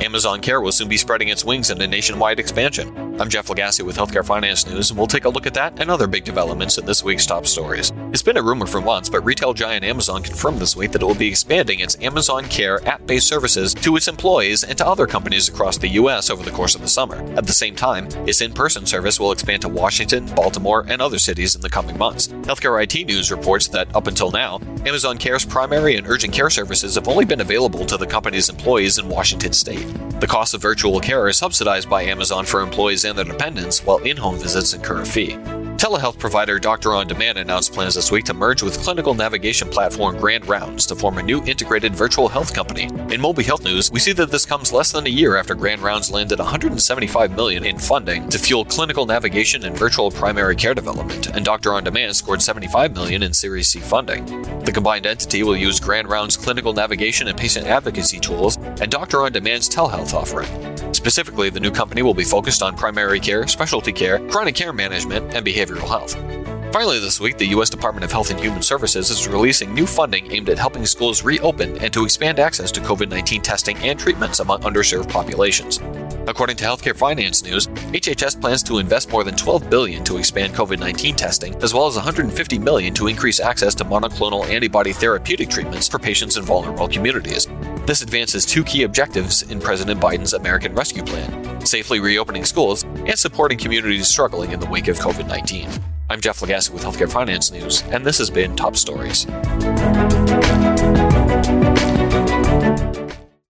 Amazon Care will soon be spreading its wings in a nationwide expansion. I'm Jeff Lagasse with Healthcare Finance News, and we'll take a look at that and other big developments in this week's top stories. It's been a rumor for months, but retail giant Amazon confirmed this week that it will be expanding its Amazon Care app based services to its employees and to other companies across the U.S. over the course of the summer. At the same time, its in person service will expand to Washington, Baltimore, and other cities in the coming months. Healthcare IT News reports that up until now, Amazon Care's primary and urgent care services have only been available to the company's employees in Washington state. The cost of virtual care is subsidized by Amazon for employees and their dependents, while in home visits incur a fee. Telehealth provider Doctor On Demand announced plans this week to merge with clinical navigation platform Grand Rounds to form a new integrated virtual health company. In Mobi Health News, we see that this comes less than a year after Grand Rounds landed 175 million in funding to fuel clinical navigation and virtual primary care development, and Doctor On Demand scored 75 million in Series C funding. The combined entity will use Grand Rounds clinical navigation and patient advocacy tools and Doctor On Demand's telehealth offering. Specifically, the new company will be focused on primary care, specialty care, chronic care management, and behavioral health. Finally, this week, the U.S. Department of Health and Human Services is releasing new funding aimed at helping schools reopen and to expand access to COVID 19 testing and treatments among underserved populations. According to Healthcare Finance News, HHS plans to invest more than 12 billion to expand COVID-19 testing, as well as 150 million to increase access to monoclonal antibody therapeutic treatments for patients in vulnerable communities. This advances two key objectives in President Biden's American Rescue Plan: safely reopening schools and supporting communities struggling in the wake of COVID-19. I'm Jeff Lagasse with Healthcare Finance News, and this has been Top Stories.